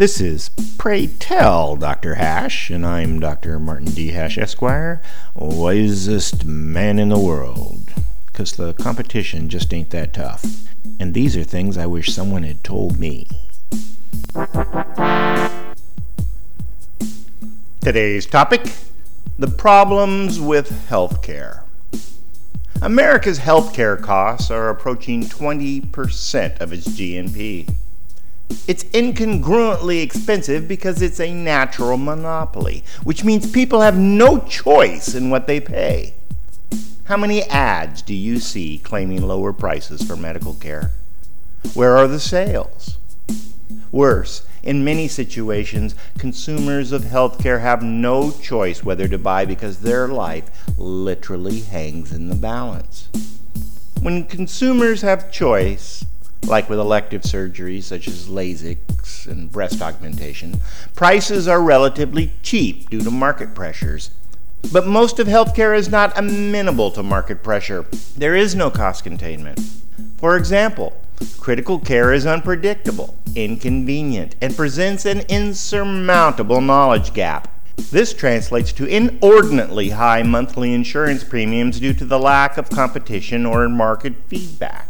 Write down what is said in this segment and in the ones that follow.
This is Pray Tell Dr. Hash, and I'm Dr. Martin D. Hash, Esquire, wisest man in the world. Because the competition just ain't that tough. And these are things I wish someone had told me. Today's topic the problems with healthcare. America's healthcare costs are approaching 20% of its GNP. It's incongruently expensive because it's a natural monopoly, which means people have no choice in what they pay. How many ads do you see claiming lower prices for medical care? Where are the sales? Worse, in many situations, consumers of healthcare have no choice whether to buy because their life literally hangs in the balance. When consumers have choice, like with elective surgeries such as LASIK and breast augmentation, prices are relatively cheap due to market pressures. But most of healthcare is not amenable to market pressure. There is no cost containment. For example, critical care is unpredictable, inconvenient, and presents an insurmountable knowledge gap. This translates to inordinately high monthly insurance premiums due to the lack of competition or market feedback.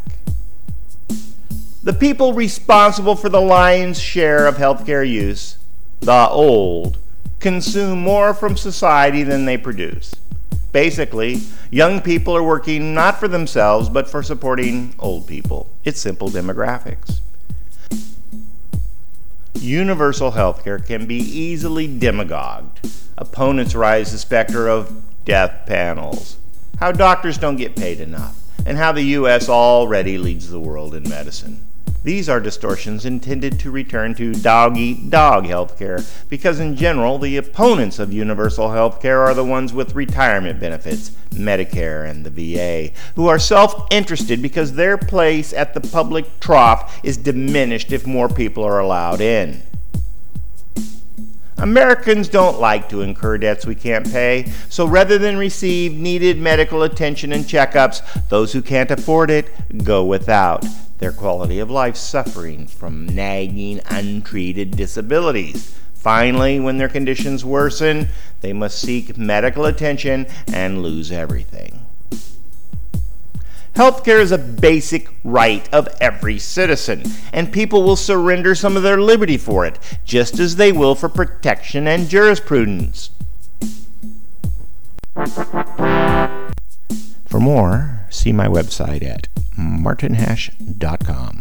The people responsible for the lion's share of healthcare use, the old, consume more from society than they produce. Basically, young people are working not for themselves, but for supporting old people. It's simple demographics. Universal healthcare can be easily demagogued. Opponents rise the specter of death panels, how doctors don't get paid enough, and how the U.S. already leads the world in medicine. These are distortions intended to return to dog eat dog healthcare because, in general, the opponents of universal healthcare are the ones with retirement benefits, Medicare, and the VA, who are self interested because their place at the public trough is diminished if more people are allowed in. Americans don't like to incur debts we can't pay, so rather than receive needed medical attention and checkups, those who can't afford it go without their quality of life suffering from nagging, untreated disabilities. Finally, when their conditions worsen, they must seek medical attention and lose everything. Healthcare is a basic right of every citizen, and people will surrender some of their liberty for it, just as they will for protection and jurisprudence. For more, see my website at martinhash.com.